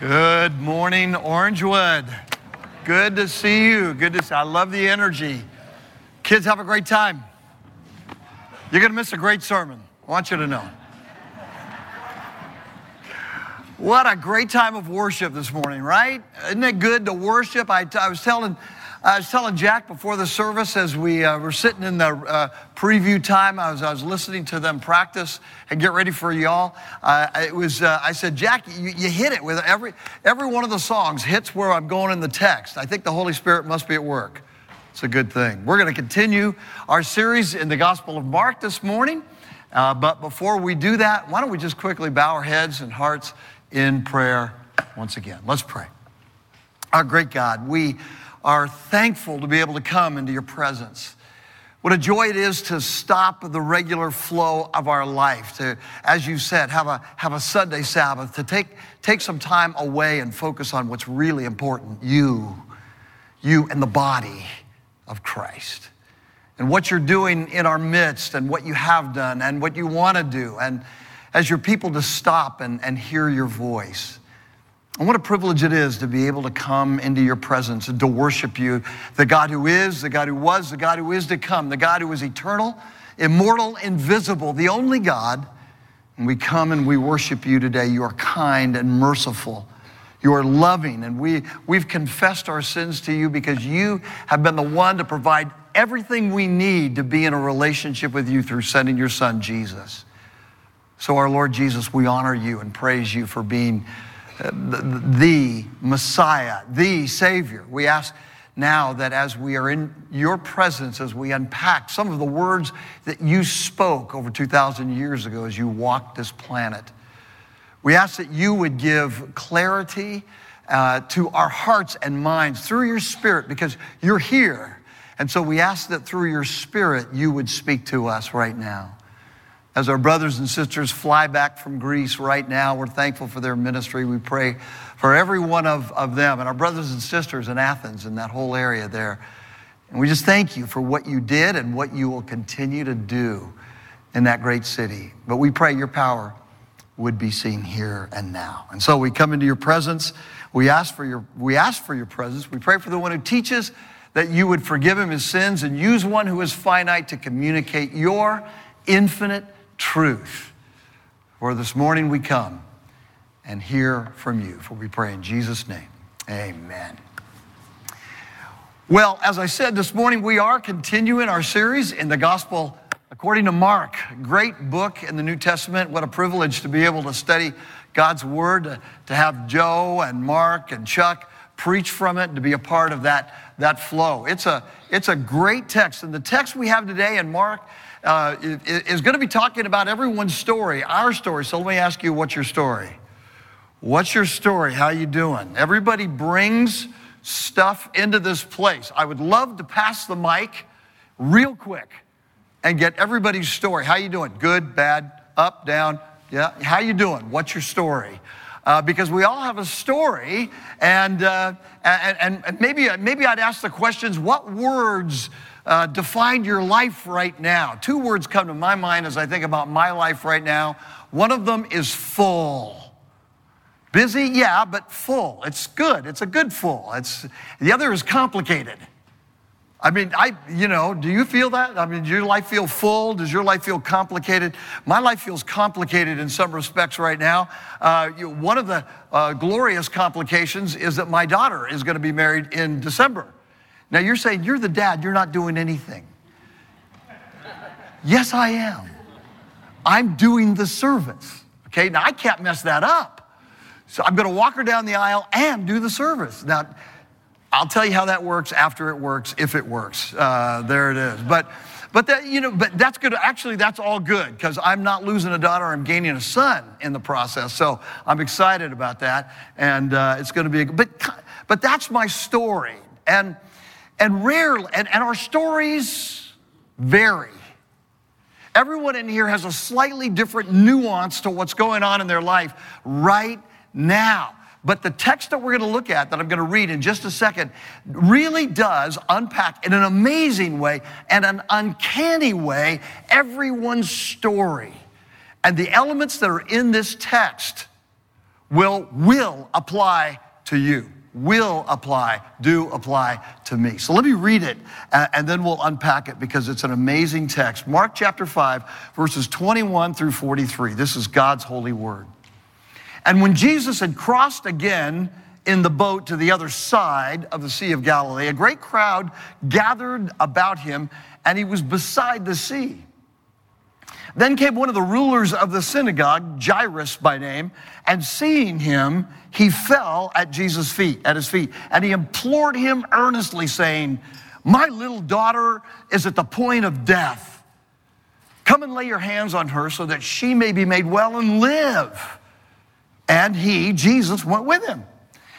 Good morning, Orangewood. Good to see you. Good to see. I love the energy. Kids, have a great time. You're going to miss a great sermon. I want you to know. What a great time of worship this morning, right? Isn't it good to worship? I, I was telling I was telling Jack before the service as we uh, were sitting in the uh, preview time, I was, I was listening to them practice and get ready for y'all. Uh, it was, uh, I said, Jack, you, you, hit it with every, every one of the songs hits where I'm going in the text. I think the Holy Spirit must be at work. It's a good thing. We're going to continue our series in the Gospel of Mark this morning. Uh, but before we do that, why don't we just quickly bow our heads and hearts in prayer once again? Let's pray. Our great God, we are thankful to be able to come into your presence. What a joy it is to stop the regular flow of our life, to, as you said, have a, have a Sunday Sabbath, to take, take some time away and focus on what's really important you, you and the body of Christ. And what you're doing in our midst, and what you have done, and what you want to do, and as your people to stop and, and hear your voice. And what a privilege it is to be able to come into your presence and to worship you, the God who is, the God who was, the God who is to come, the God who is eternal, immortal, invisible, the only God. And we come and we worship you today. You are kind and merciful. You are loving, and we, we've confessed our sins to you because you have been the one to provide everything we need to be in a relationship with you through sending your son, Jesus. So, our Lord Jesus, we honor you and praise you for being the, Messiah, the Savior. We ask now that as we are in your presence, as we unpack some of the words that you spoke over 2,000 years ago as you walked this planet, we ask that you would give clarity uh, to our hearts and minds through your Spirit because you're here. And so we ask that through your Spirit you would speak to us right now. As our brothers and sisters fly back from Greece right now, we're thankful for their ministry. We pray for every one of, of them and our brothers and sisters in Athens and that whole area there. And we just thank you for what you did and what you will continue to do in that great city. But we pray your power would be seen here and now. And so we come into your presence. We ask for your, we ask for your presence. We pray for the one who teaches that you would forgive him his sins and use one who is finite to communicate your infinite truth. For this morning we come and hear from you. For we pray in Jesus' name. Amen. Well, as I said this morning, we are continuing our series in the Gospel according to Mark. Great book in the New Testament. What a privilege to be able to study God's Word, to have Joe and Mark and Chuck preach from it, to be a part of that, that flow. It's a, it's a great text. And the text we have today in Mark uh, is going to be talking about everyone's story, our story. So let me ask you, what's your story? What's your story? How you doing? Everybody brings stuff into this place. I would love to pass the mic real quick and get everybody's story. How you doing? Good, bad, up, down? Yeah. How you doing? What's your story? Uh, because we all have a story, and, uh, and, and maybe, maybe I'd ask the questions what words uh, define your life right now. Two words come to my mind as I think about my life right now. One of them is full. Busy, yeah, but full. It's good. It's a good full. It's, the other is complicated. I mean, I, you know, do you feel that? I mean, does your life feel full? Does your life feel complicated? My life feels complicated in some respects right now. Uh, you, one of the uh, glorious complications is that my daughter is going to be married in December. Now you're saying, You're the dad, you're not doing anything. yes, I am. I'm doing the service. Okay, now I can't mess that up. So I'm to walk her down the aisle and do the service. Now, I'll tell you how that works after it works, if it works. Uh, there it is. But, but that, you know, but that's good. Actually, that's all good because I'm not losing a daughter. I'm gaining a son in the process. So I'm excited about that, and uh, it's going to be. A, but, but that's my story, and and rarely, and, and our stories vary. Everyone in here has a slightly different nuance to what's going on in their life right now. But the text that we're going to look at, that I'm going to read in just a second, really does unpack in an amazing way and an uncanny way everyone's story. And the elements that are in this text will, will apply to you. Will apply, do apply to me. So let me read it and then we'll unpack it because it's an amazing text. Mark chapter 5, verses 21 through 43. This is God's holy word. And when Jesus had crossed again in the boat to the other side of the Sea of Galilee, a great crowd gathered about him and he was beside the sea. Then came one of the rulers of the synagogue, Jairus by name, and seeing him, he fell at Jesus' feet, at his feet, and he implored him earnestly, saying, My little daughter is at the point of death. Come and lay your hands on her so that she may be made well and live. And he, Jesus, went with him.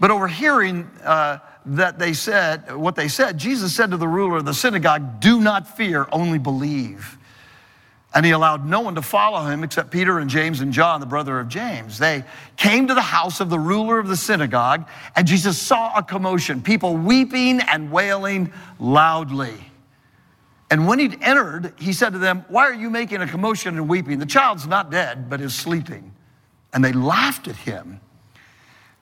But overhearing, uh, that they said, what they said, Jesus said to the ruler of the synagogue, Do not fear, only believe. And he allowed no one to follow him except Peter and James and John, the brother of James. They came to the house of the ruler of the synagogue, and Jesus saw a commotion, people weeping and wailing loudly. And when he'd entered, he said to them, Why are you making a commotion and weeping? The child's not dead, but is sleeping. And they laughed at him.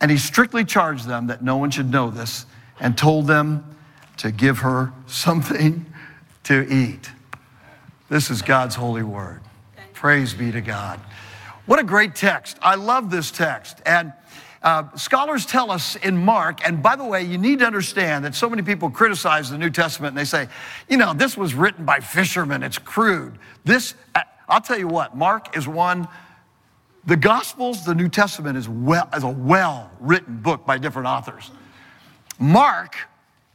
And he strictly charged them that no one should know this and told them to give her something to eat. This is God's holy word. Praise be to God. What a great text. I love this text. And uh, scholars tell us in Mark, and by the way, you need to understand that so many people criticize the New Testament and they say, you know, this was written by fishermen, it's crude. This, uh, I'll tell you what, Mark is one the Gospels, the New Testament, is, well, a well written book by different authors. Mark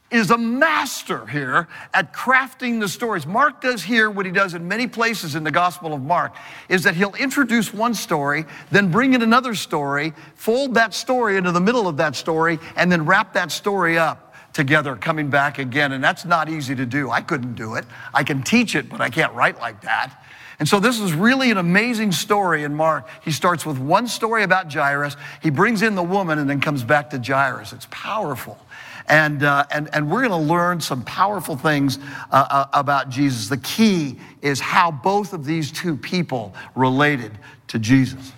is a master here at crafting the stories. Mark does here what he does in many places in the Gospel of Mark is that he'll introduce one story, then bring in another story, fold that story into the middle of that story, and then wrap that story up together, coming back again. And that's not easy to do. I couldn't do it. I can teach it, but I can't write like that. And so this is really an amazing story in Mark. He starts with one story about Jairus. He brings in the woman and then comes back to Jairus. It's powerful. And, uh, and, and we're going to learn some powerful things uh, uh, about Jesus. The key is how both of these two people related to Jesus.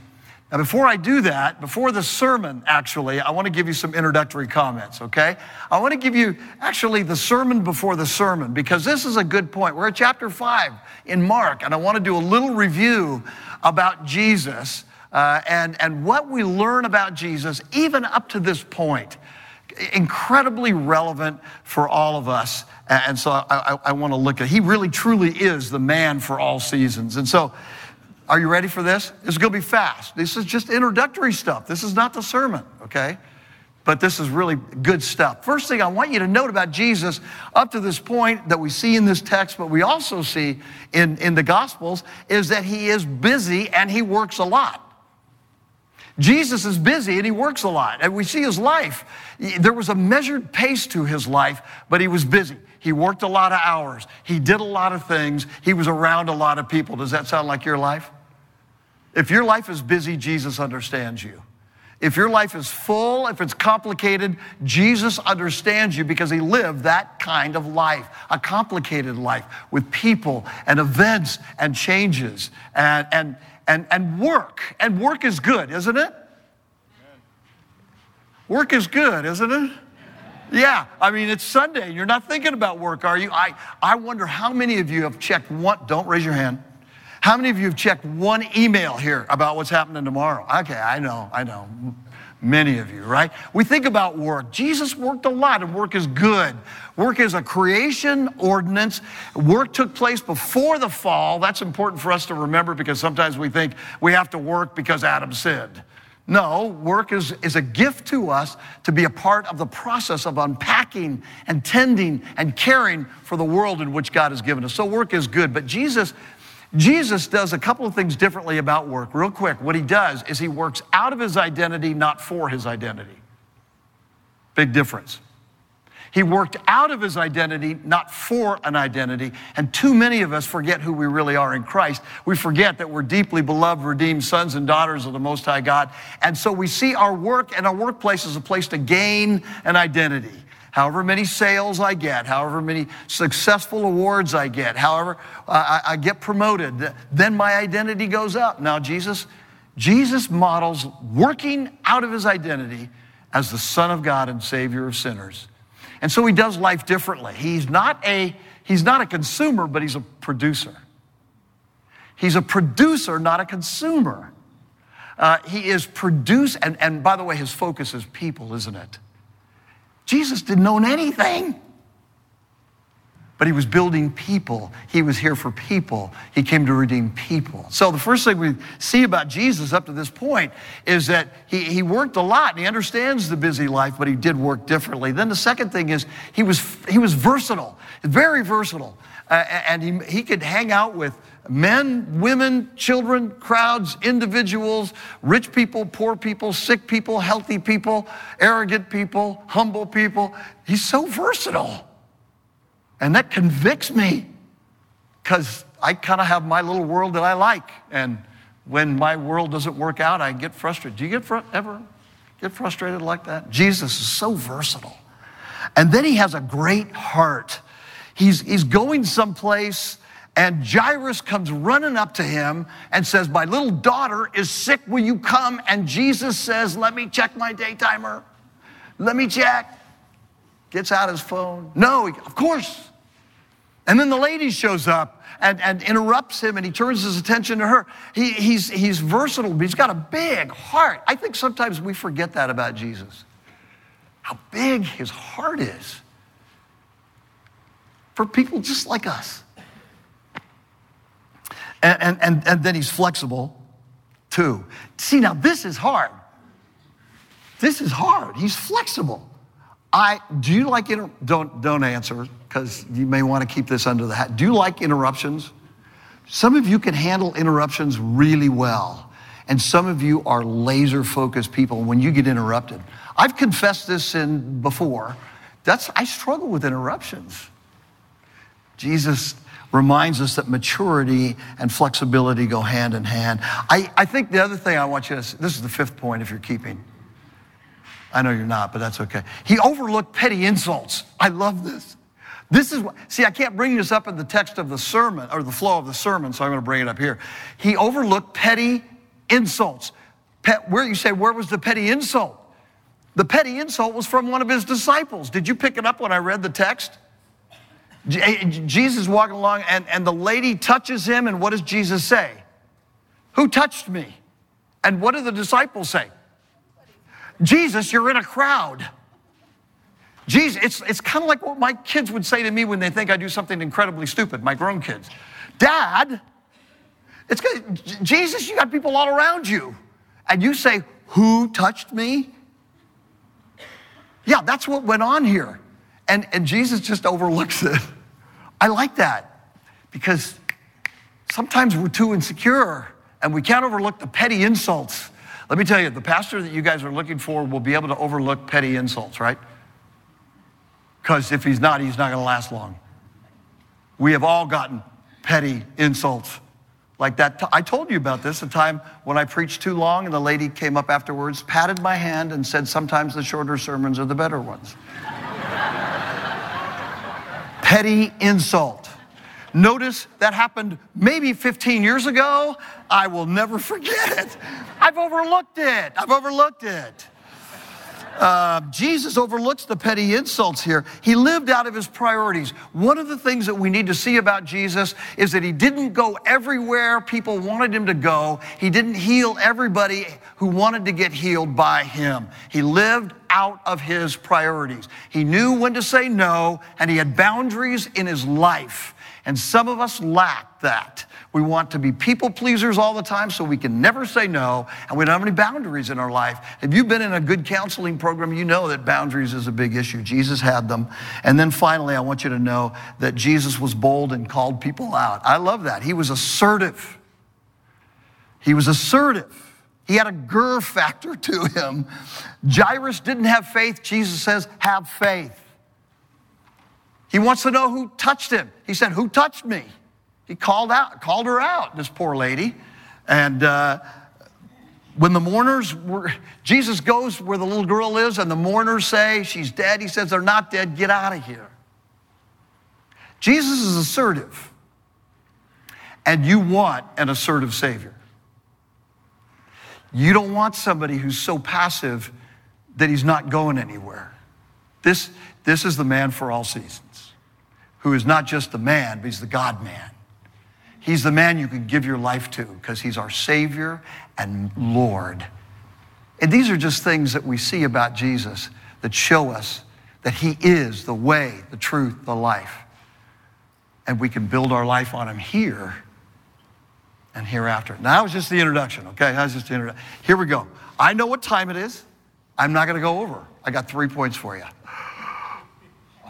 Now, before I do that, before the sermon, actually, I want to give you some introductory comments, okay? I want to give you actually the sermon before the sermon because this is a good point. We're at chapter five in Mark, and I want to do a little review about Jesus uh, and, and what we learn about Jesus, even up to this point. Incredibly relevant for all of us. And so I, I, I want to look at, he really truly is the man for all seasons. And so, are you ready for this? This is going to be fast. This is just introductory stuff. This is not the sermon, okay? But this is really good stuff. First thing I want you to note about Jesus up to this point that we see in this text, but we also see in, in the Gospels, is that he is busy and he works a lot. Jesus is busy and he works a lot. And we see his life. There was a measured pace to his life, but he was busy. He worked a lot of hours. He did a lot of things. He was around a lot of people. Does that sound like your life? If your life is busy, Jesus understands you. If your life is full, if it's complicated, Jesus understands you because he lived that kind of life, a complicated life with people and events and changes and, and, and, and work. And work is good, isn't it? Work is good, isn't it? Yeah, I mean, it's Sunday you're not thinking about work, are you? I, I wonder how many of you have checked one, don't raise your hand. How many of you have checked one email here about what's happening tomorrow? Okay, I know, I know. Many of you, right? We think about work. Jesus worked a lot, and work is good. Work is a creation ordinance. Work took place before the fall. That's important for us to remember because sometimes we think we have to work because Adam sinned. No, work is, is a gift to us to be a part of the process of unpacking and tending and caring for the world in which God has given us. So, work is good. But Jesus Jesus does a couple of things differently about work. Real quick, what he does is he works out of his identity, not for his identity. Big difference. He worked out of his identity, not for an identity. And too many of us forget who we really are in Christ. We forget that we're deeply beloved, redeemed sons and daughters of the Most High God. And so we see our work and our workplace as a place to gain an identity however many sales I get, however many successful awards I get, however I, I get promoted, then my identity goes up. Now, Jesus, Jesus models working out of his identity as the Son of God and Savior of sinners. And so he does life differently. He's not a, he's not a consumer, but he's a producer. He's a producer, not a consumer. Uh, he is produce, and, and by the way, his focus is people, isn't it? Jesus didn't own anything. But he was building people. He was here for people. He came to redeem people. So, the first thing we see about Jesus up to this point is that he, he worked a lot and he understands the busy life, but he did work differently. Then, the second thing is he was, he was versatile, very versatile. Uh, and he, he could hang out with men, women, children, crowds, individuals, rich people, poor people, sick people, healthy people, arrogant people, humble people. He's so versatile. And that convicts me because I kind of have my little world that I like. And when my world doesn't work out, I get frustrated. Do you get fr- ever get frustrated like that? Jesus is so versatile. And then he has a great heart. He's, he's going someplace and Jairus comes running up to him and says, My little daughter is sick. Will you come? And Jesus says, Let me check my day timer. Let me check. Gets out his phone. No, of course. And then the lady shows up and, and interrupts him and he turns his attention to her. He, he's, he's versatile, but he's got a big heart. I think sometimes we forget that about Jesus. How big his heart is for people just like us. And, and, and then he's flexible too. See, now this is hard. This is hard. He's flexible. I do you like inter- don't don't answer because you may want to keep this under the hat. Do you like interruptions? Some of you can handle interruptions really well, and some of you are laser focused people. When you get interrupted, I've confessed this in before. That's I struggle with interruptions. Jesus reminds us that maturity and flexibility go hand in hand. I, I think the other thing I want you to this is the fifth point if you're keeping. I know you're not, but that's okay. He overlooked petty insults. I love this. This is what, see, I can't bring this up in the text of the sermon or the flow of the sermon, so I'm going to bring it up here. He overlooked petty insults. Pet, where you say, where was the petty insult? The petty insult was from one of his disciples. Did you pick it up when I read the text? Eh, Jesus walking along, and, and the lady touches him, and what does Jesus say? Who touched me? And what do the disciples say? Jesus, you're in a crowd. Jesus, it's, it's kind of like what my kids would say to me when they think I do something incredibly stupid, my grown kids. Dad, it's good. Jesus, you got people all around you. And you say, Who touched me? Yeah, that's what went on here. And, and Jesus just overlooks it. I like that because sometimes we're too insecure and we can't overlook the petty insults Let me tell you, the pastor that you guys are looking for will be able to overlook petty insults, right? Because if he's not, he's not going to last long. We have all gotten petty insults like that. I told you about this a time when I preached too long, and the lady came up afterwards, patted my hand, and said, Sometimes the shorter sermons are the better ones. Petty insult. Notice that happened maybe 15 years ago. I will never forget it. I've overlooked it. I've overlooked it. Uh, Jesus overlooks the petty insults here. He lived out of his priorities. One of the things that we need to see about Jesus is that he didn't go everywhere people wanted him to go. He didn't heal everybody who wanted to get healed by him. He lived out of his priorities. He knew when to say no, and he had boundaries in his life. And some of us lack that. We want to be people pleasers all the time so we can never say no, and we don't have any boundaries in our life. If you've been in a good counseling program, you know that boundaries is a big issue. Jesus had them. And then finally, I want you to know that Jesus was bold and called people out. I love that. He was assertive. He was assertive. He had a gur factor to him. Jairus didn't have faith. Jesus says, have faith. He wants to know who touched him. He said, Who touched me? He called out, called her out, this poor lady. And uh, when the mourners were, Jesus goes where the little girl is, and the mourners say she's dead. He says, They're not dead, get out of here. Jesus is assertive. And you want an assertive Savior. You don't want somebody who's so passive that he's not going anywhere. This, this is the man for all seasons who is not just the man, but he's the God man. He's the man you can give your life to because he's our Savior and Lord. And these are just things that we see about Jesus that show us that he is the way, the truth, the life. And we can build our life on him here and hereafter. Now, that was just the introduction, okay? That was just the introduction. Here we go. I know what time it is. I'm not going to go over. I got three points for you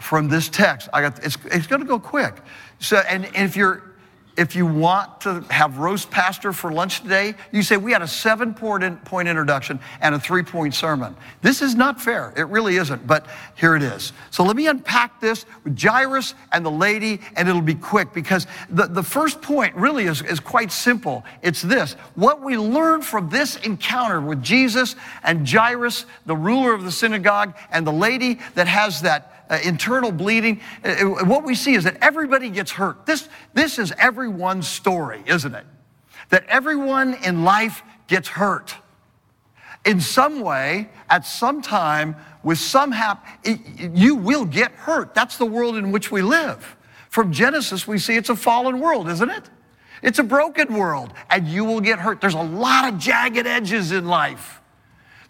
from this text. I got, it's, it's going to go quick. So, and, and if you're, if you want to have roast pastor for lunch today, you say, We had a seven point introduction and a three point sermon. This is not fair. It really isn't, but here it is. So let me unpack this with Jairus and the lady, and it'll be quick because the, the first point really is, is quite simple. It's this what we learn from this encounter with Jesus and Jairus, the ruler of the synagogue, and the lady that has that uh, internal bleeding. Uh, uh, what we see is that everybody gets hurt. This, this is everyone's story, isn't it? That everyone in life gets hurt. In some way, at some time, with some hap, it, you will get hurt. That's the world in which we live. From Genesis, we see it's a fallen world, isn't it? It's a broken world, and you will get hurt. There's a lot of jagged edges in life.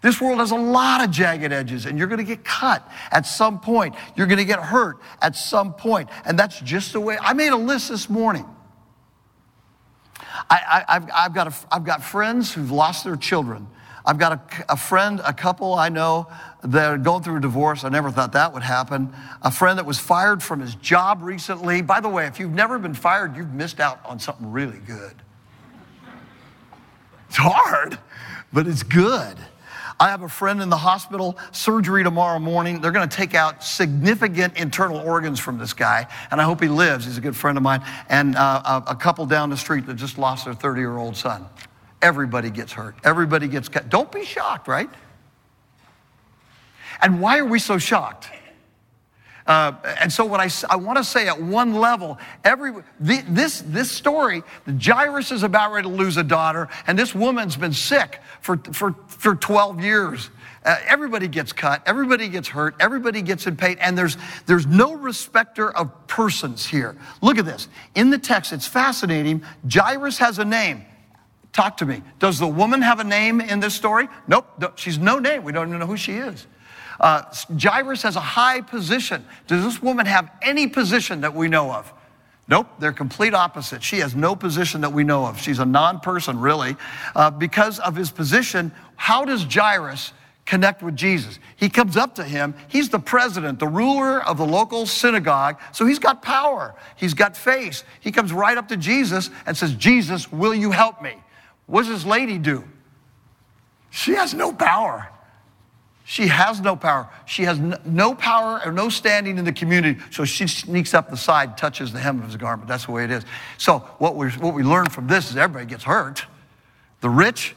This world has a lot of jagged edges, and you're going to get cut at some point. You're going to get hurt at some point. And that's just the way. I made a list this morning. I, have got, a, I've got friends who've lost their children. I've got a, a, friend, a couple I know that are going through a divorce. I never thought that would happen. A friend that was fired from his job recently. By the way, if you've never been fired, you've missed out on something really good. It's hard, but it's good. I have a friend in the hospital, surgery tomorrow morning. They're going to take out significant internal organs from this guy, and I hope he lives. He's a good friend of mine. And uh, a couple down the street that just lost their 30 year old son. Everybody gets hurt. Everybody gets cut. Don't be shocked, right? And why are we so shocked? Uh, and so, what I, I want to say at one level, every the, this this story, Jairus is about ready to lose a daughter, and this woman's been sick for for for 12 years. Uh, everybody gets cut, everybody gets hurt, everybody gets in pain, and there's there's no respecter of persons here. Look at this in the text; it's fascinating. Jairus has a name. Talk to me. Does the woman have a name in this story? Nope. She's no name. We don't even know who she is. Uh, Jairus has a high position. Does this woman have any position that we know of? Nope, they're complete opposite. She has no position that we know of. She's a non person, really. Uh, because of his position, how does Jairus connect with Jesus? He comes up to him. He's the president, the ruler of the local synagogue. So he's got power, he's got face. He comes right up to Jesus and says, Jesus, will you help me? What does this lady do? She has no power. She has no power. She has no power or no standing in the community. So she sneaks up the side, touches the hem of his garment. That's the way it is. So what we, what we learn from this is everybody gets hurt. The rich,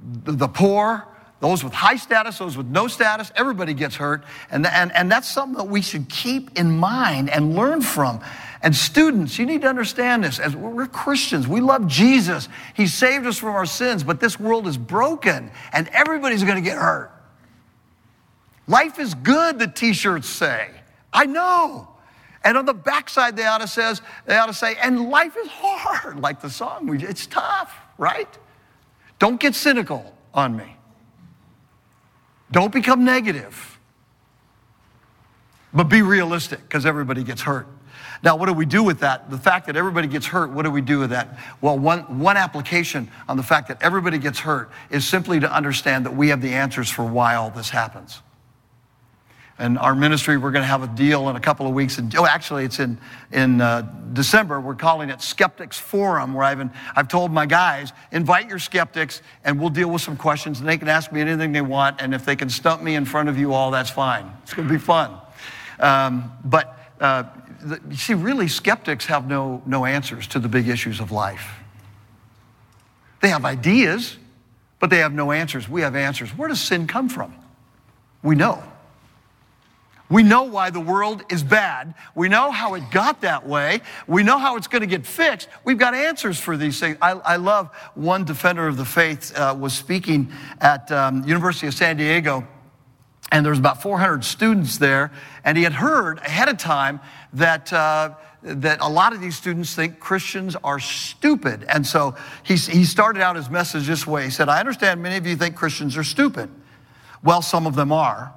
the, poor, those with high status, those with no status, everybody gets hurt. And, and, and that's something that we should keep in mind and learn from. And students, you need to understand this. As we're Christians, we love Jesus. He saved us from our sins, but this world is broken and everybody's going to get hurt. Life is good, the t-shirts say. I know. And on the backside, they ought to says, they ought to say, and life is hard, like the song. It's tough, right? Don't get cynical on me. Don't become negative. But be realistic, because everybody gets hurt. Now, what do we do with that? The fact that everybody gets hurt, what do we do with that? Well, one, one application on the fact that everybody gets hurt is simply to understand that we have the answers for why all this happens. And our ministry, we're going to have a deal in a couple of weeks. And, oh, actually, it's in, in uh, December. We're calling it Skeptics Forum, where I've, been, I've told my guys, invite your skeptics, and we'll deal with some questions. And they can ask me anything they want. And if they can stump me in front of you all, that's fine. It's going to be fun. Um, but uh, the, you see, really, skeptics have no, no answers to the big issues of life. They have ideas, but they have no answers. We have answers. Where does sin come from? We know. We know why the world is bad. We know how it got that way. We know how it's going to get fixed. We've got answers for these things. I, I love one defender of the faith uh, was speaking at um, University of San Diego, and there was about 400 students there, and he had heard ahead of time that. Uh, that a lot of these students think Christians are stupid. And so he, he started out his message this way. He said, I understand many of you think Christians are stupid. Well, some of them are.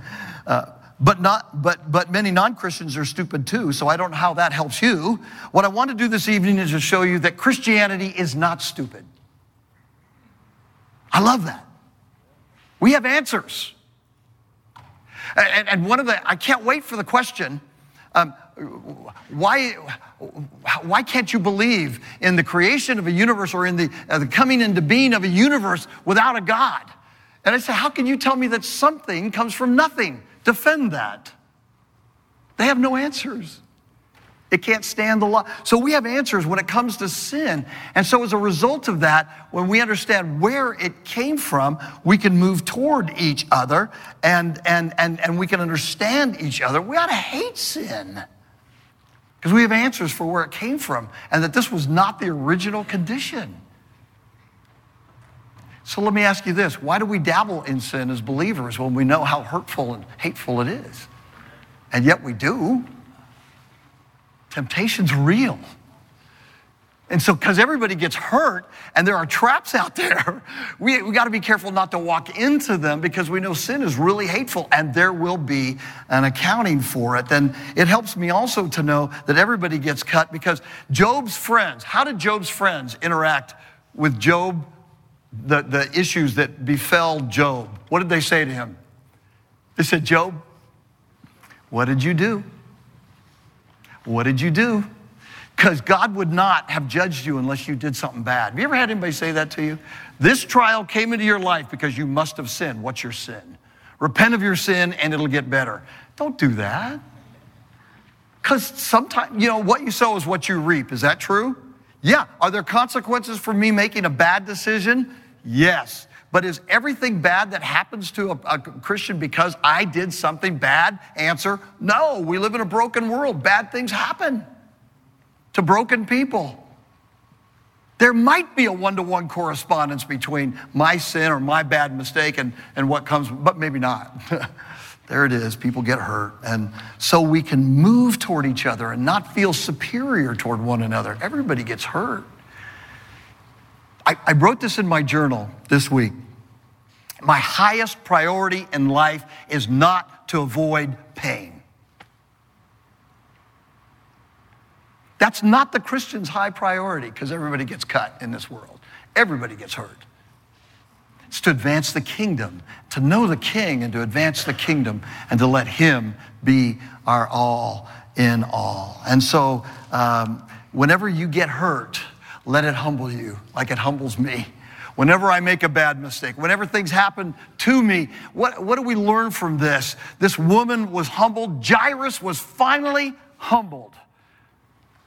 uh, but not but but many non-christians are stupid too so i don't know how that helps you what i want to do this evening is to show you that christianity is not stupid i love that we have answers and, and one of the i can't wait for the question um, why, why can't you believe in the creation of a universe or in the, uh, the coming into being of a universe without a God? And I say, how can you tell me that something comes from nothing? Defend that. They have no answers. It can't stand the law. So we have answers when it comes to sin. And so as a result of that, when we understand where it came from, we can move toward each other and, and, and, and we can understand each other. We ought to hate sin because we have answers for where it came from and that this was not the original condition. So let me ask you this why do we dabble in sin as believers when we know how hurtful and hateful it is? And yet we do. Temptation's real. And so, because everybody gets hurt and there are traps out there, we, we got to be careful not to walk into them because we know sin is really hateful and there will be an accounting for it. And it helps me also to know that everybody gets cut because Job's friends, how did Job's friends interact with Job the, the issues that befell Job, what did they say to him? They said, Job, what did you do? What did you do? Because God would not have judged you unless you did something bad. Have you ever had anybody say that to you? This trial came into your life because you must have sinned. What's your sin? Repent of your sin and it'll get better. Don't do that. Because sometimes, you know, what you sow is what you reap. Is that true? Yeah. Are there consequences for me making a bad decision? Yes. But is everything bad that happens to a, a, Christian because I did something bad? Answer no. We live in a broken world. Bad things happen to broken people. There might be a one to one correspondence between my sin or my bad mistake and, and what comes, but maybe not. there it is. People get hurt. And so we can move toward each other and not feel superior toward one another. Everybody gets hurt. I, I wrote this in my journal this week. My highest priority in life is not to avoid pain. That's not the Christian's high priority because everybody gets cut in this world. Everybody gets hurt. It's to advance the kingdom, to know the king and to advance the kingdom and to let him be our all in all. And so, um, whenever you get hurt, let it humble you like it humbles me. whenever I make a bad mistake, whenever things happen to me, what, what do we learn from this? This woman was humbled. Jairus was finally humbled.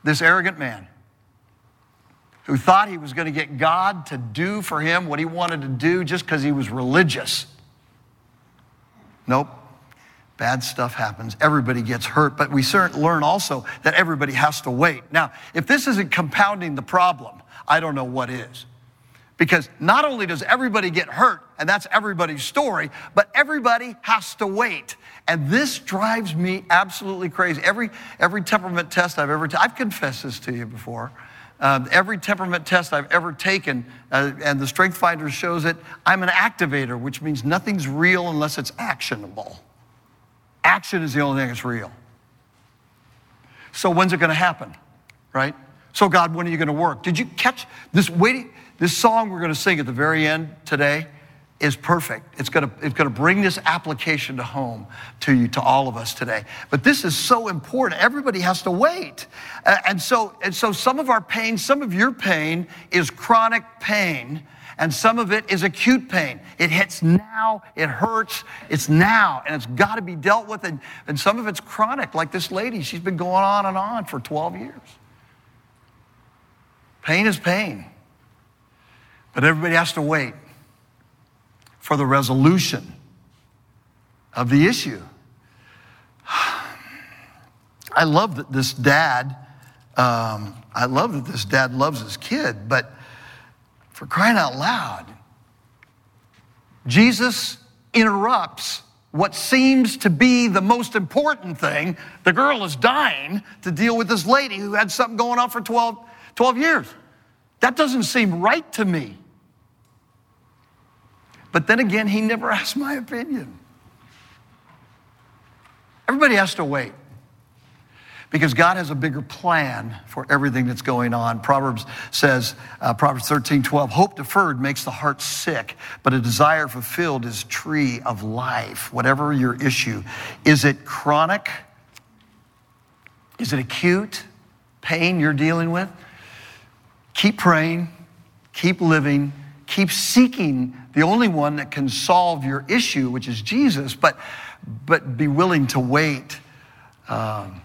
This arrogant man who thought he was going to get God to do for him what he wanted to do just because he was religious. Nope. Bad stuff happens. Everybody gets hurt, but we learn also that everybody has to wait. Now, if this isn't compounding the problem, I don't know what is. Because not only does everybody get hurt, and that's everybody's story, but everybody has to wait. And this drives me absolutely crazy. Every, every temperament test I've ever, I've confessed this to you before. Um, every temperament test I've ever taken, uh, and the Strength Finder shows it, I'm an activator, which means nothing's real unless it's actionable. Action is the only thing that's real. So when's it going to happen? Right? So God, when are you going to work? Did you catch this waiting? This song we're going to sing at the very end today is perfect. It's going, to, it's going to bring this application to home to you, to all of us today. But this is so important. Everybody has to wait. And, so, and so some of our pain, some of your pain is chronic pain and some of it is acute pain. It hits now, it hurts, it's now, and it's got to be dealt with. And, and some of it's chronic, like this lady. She's been going on and on for 12 years. Pain is pain. But everybody has to wait for the resolution of the issue. I love that this dad, um, I love that this dad loves his kid, but for crying out loud. Jesus interrupts what seems to be the most important thing. The girl is dying to deal with this lady who had something going on for 12, 12 years. That doesn't seem right to me. But then again, he never asked my opinion. Everybody has to wait because God has a bigger plan for everything that's going on. Proverbs says, uh, Proverbs 13, 12, hope deferred makes the heart sick, but a desire fulfilled is tree of life. Whatever your issue, is it chronic? Is it acute pain you're dealing with? Keep praying, keep living, keep seeking the only one that can solve your issue, which is Jesus, but, but be willing to wait. Um,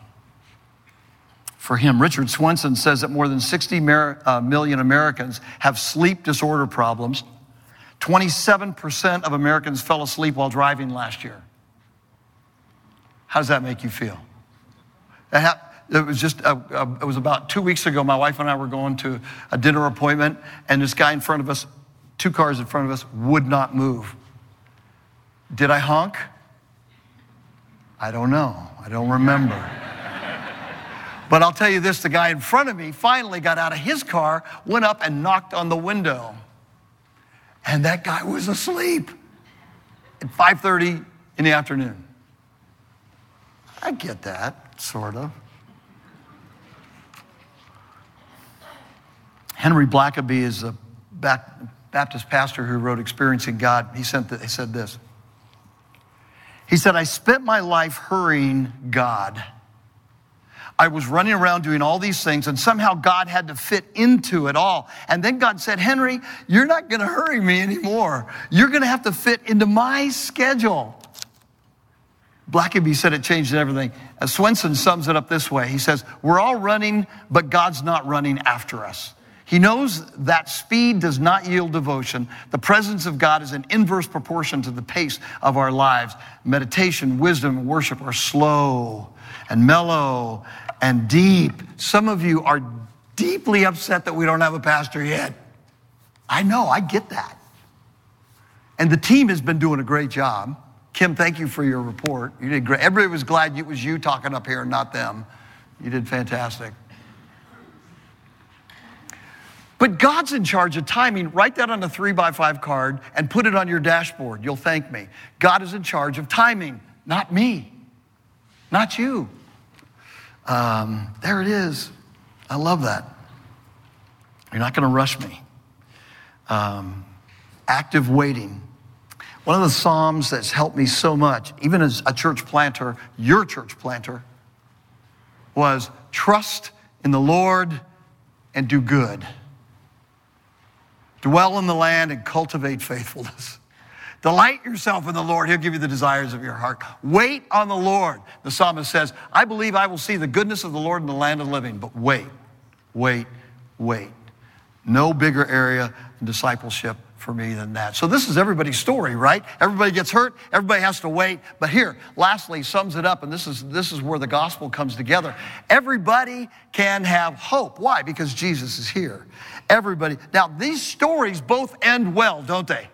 for him. Richard Swenson says that more than 60 uh, million Americans have sleep disorder problems. 27% of Americans fell asleep while driving last year. How does that make you feel? It was just, uh, uh, it was about two weeks ago. My wife and I were going to a dinner appointment, and this guy in front of us, two cars in front of us, would not move. Did I honk? I don't know. I don't remember. But I'll tell you this the guy in front of me finally got out of his car, went up and knocked on the window. And that guy was asleep at 5:30 in the afternoon. I get that, sort of. Henry Blackaby is a Baptist pastor who wrote Experiencing God. He, sent the, he said this. He said, I spent my life hurrying God I was running around doing all these things, and somehow God had to fit into it all. And then God said, Henry, you're not going to hurry me anymore. You're going to have to fit into my schedule. Blackaby said it changed everything. As Swenson sums it up this way He says, We're all running, but God's not running after us. He knows that speed does not yield devotion. The presence of God is in inverse proportion to the pace of our lives. Meditation, wisdom, worship are slow and mellow and deep. Some of you are deeply upset that we don't have a pastor yet. I know, I get that. And the team has been doing a great job. Kim, thank you for your report. You did great. Everybody was glad it was you talking up here and not them. You did fantastic. But God's in charge of timing. Write that on a three by five card and put it on your dashboard. You'll thank me. God is in charge of timing, not me, not you. Um, there it is. I love that. You're not going to rush me. Um, active waiting. One of the Psalms that's helped me so much, even as a church planter, your church planter, was trust in the Lord and do good. Dwell in the land and cultivate faithfulness. Delight yourself in the Lord. He'll give you the desires of your heart. Wait on the Lord. The psalmist says, I believe I will see the goodness of the Lord in the land of the living, but wait, wait, wait. No bigger area in discipleship for me than that. So this is everybody's story, right? Everybody gets hurt, everybody has to wait. But here, lastly, sums it up, and this is this is where the gospel comes together. Everybody can have hope. Why? Because Jesus is here. Everybody. Now, these stories both end well, don't they?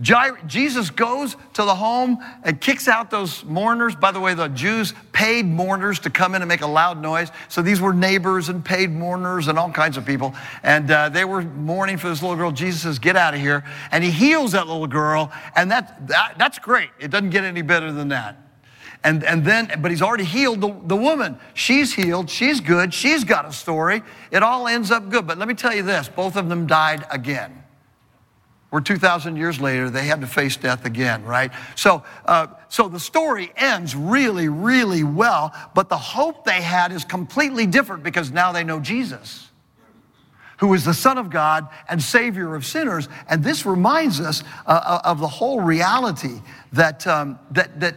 Jesus goes to the home and kicks out those mourners. By the way, the Jews paid mourners to come in and make a loud noise. So these were neighbors and paid mourners and all kinds of people. And uh, they were mourning for this little girl. Jesus says, Get out of here. And he heals that little girl. And that, that that's great. It doesn't get any better than that. And, and then, but he's already healed the, the woman. She's healed. She's good. She's got a story. It all ends up good. But let me tell you this both of them died again. We're 2,000 years later, they had to face death again, right? So, uh, so the story ends really, really well, but the hope they had is completely different because now they know Jesus, who is the Son of God and Savior of sinners. And this reminds us uh, uh of the whole reality that, um, that, that,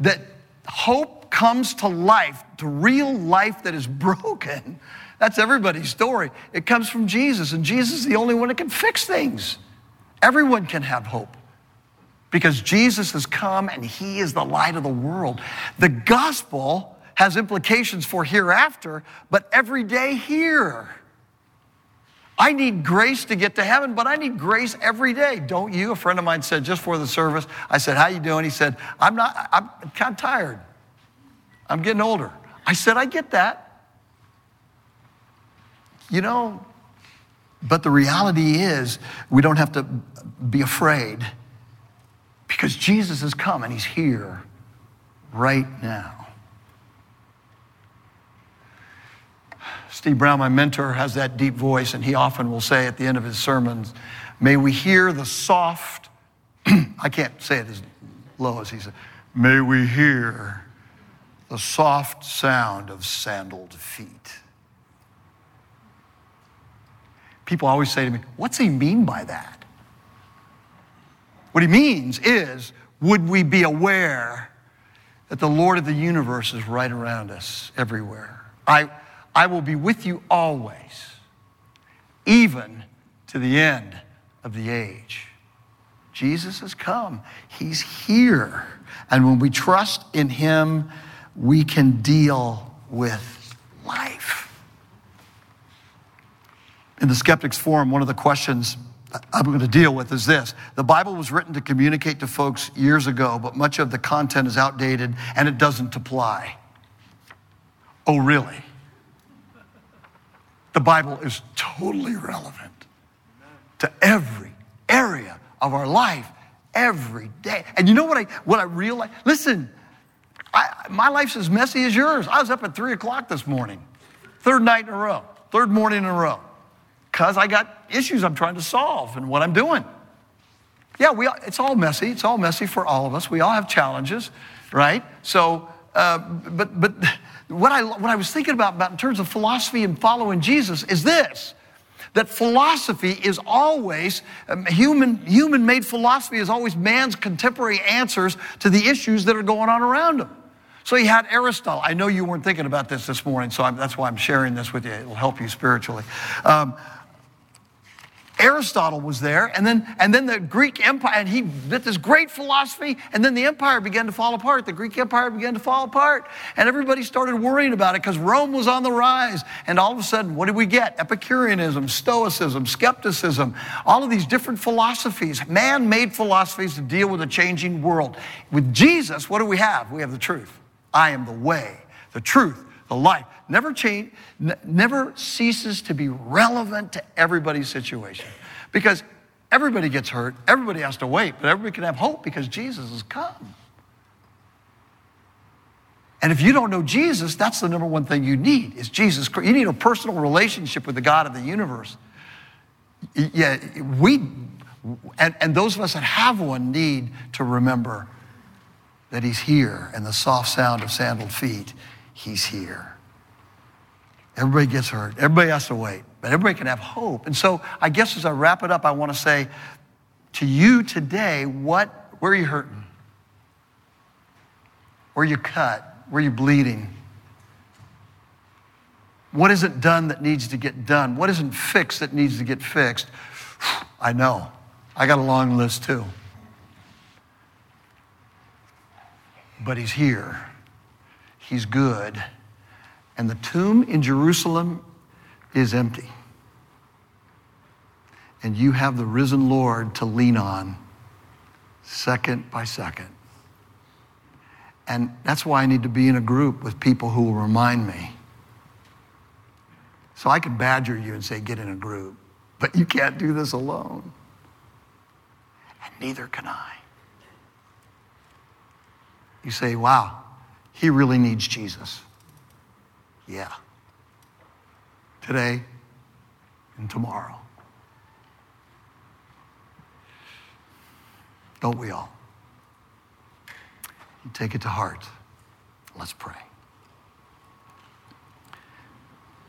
that hope comes to life, to real life that is broken. That's everybody's story. It comes from Jesus, and Jesus is the only one that can fix things. Everyone can have hope because Jesus has come and he is the light of the world. The gospel has implications for hereafter, but every day here. I need grace to get to heaven, but I need grace every day, don't you? A friend of mine said just for the service, I said, "How you doing?" He said, "I'm not I'm kind of tired. I'm getting older." I said, "I get that." You know, but the reality is, we don't have to be afraid because Jesus has come and he's here right now. Steve Brown, my mentor, has that deep voice, and he often will say at the end of his sermons, May we hear the soft, I can't say it as low as he said, may we hear the soft sound of sandaled feet. People always say to me, What's he mean by that? What he means is, would we be aware that the Lord of the universe is right around us everywhere? I, I will be with you always, even to the end of the age. Jesus has come, He's here. And when we trust in Him, we can deal with life. In the Skeptics Forum, one of the questions I'm going to deal with is this. The Bible was written to communicate to folks years ago, but much of the content is outdated and it doesn't apply. Oh, really? The Bible is totally relevant to every area of our life every day. And you know what I, what I realize? Listen, I, my life's as messy as yours. I was up at three o'clock this morning, third night in a row, third morning in a row because I got issues I'm trying to solve and what I'm doing. Yeah, we, it's all messy. It's all messy for all of us. We all have challenges, right? So, uh, but, but what, I, what I was thinking about, about in terms of philosophy and following Jesus is this that philosophy is always um, human human made philosophy is always man's contemporary answers to the issues that are going on around him so he had aristotle i know you weren't thinking about this this morning so I'm, that's why i'm sharing this with you it'll help you spiritually um, Aristotle was there, and then, and then the Greek Empire, and he did this great philosophy, and then the empire began to fall apart. The Greek Empire began to fall apart, and everybody started worrying about it because Rome was on the rise. And all of a sudden, what did we get? Epicureanism, Stoicism, skepticism, all of these different philosophies, man made philosophies to deal with a changing world. With Jesus, what do we have? We have the truth. I am the way, the truth, the life never change, never ceases to be relevant to everybody's situation. Because everybody gets hurt, everybody has to wait, but everybody can have hope because Jesus has come. And if you don't know Jesus, that's the number one thing you need is Jesus. Christ. You need a personal relationship with the God of the universe. Yeah, we, and, and those of us that have one need to remember that he's here and the soft sound of sandaled feet, he's here. Everybody gets hurt. Everybody has to wait. but everybody can have hope. And so I guess as I wrap it up, I want to say to you today, what, where are you hurting? Where are you cut? Where are you bleeding? What isn't done that needs to get done? What isn't fixed that needs to get fixed? I know. I got a long list too. But he's here. He's good. And the tomb in Jerusalem is empty. And you have the risen Lord to lean on second by second. And that's why I need to be in a group with people who will remind me. So I can badger you and say, get in a group, but you can't do this alone. And neither can I. You say, wow, he really needs Jesus. Yeah. Today and tomorrow. Don't we all? take it to heart. Let's pray.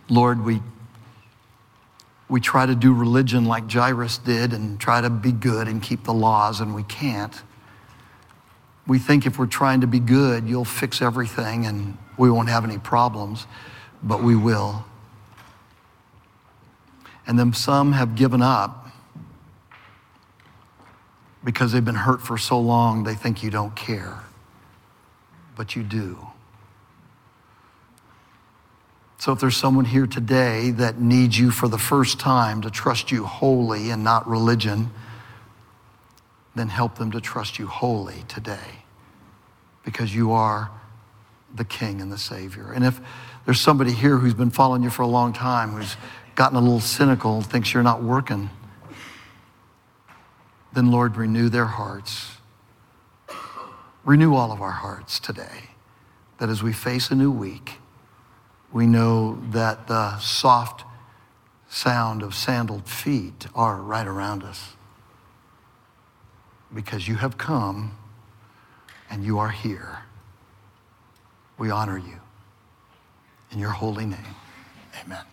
Lord, we, we try to do religion like Jairus did and try to be good and keep the laws, and we can't. We think if we're trying to be good, you'll fix everything and we won't have any problems, but we will. And then some have given up because they've been hurt for so long, they think you don't care but you do. So if there's someone here today that needs you for the first time to trust you wholly and not religion, then help them to trust you wholly today because you are the King and the Savior. And if there's somebody here who's been following you for a long time, who's gotten a little cynical, thinks you're not working, then Lord, renew their hearts Renew all of our hearts today, that as we face a new week, we know that the soft sound of sandaled feet are right around us. Because you have come and you are here. We honor you. In your holy name, amen.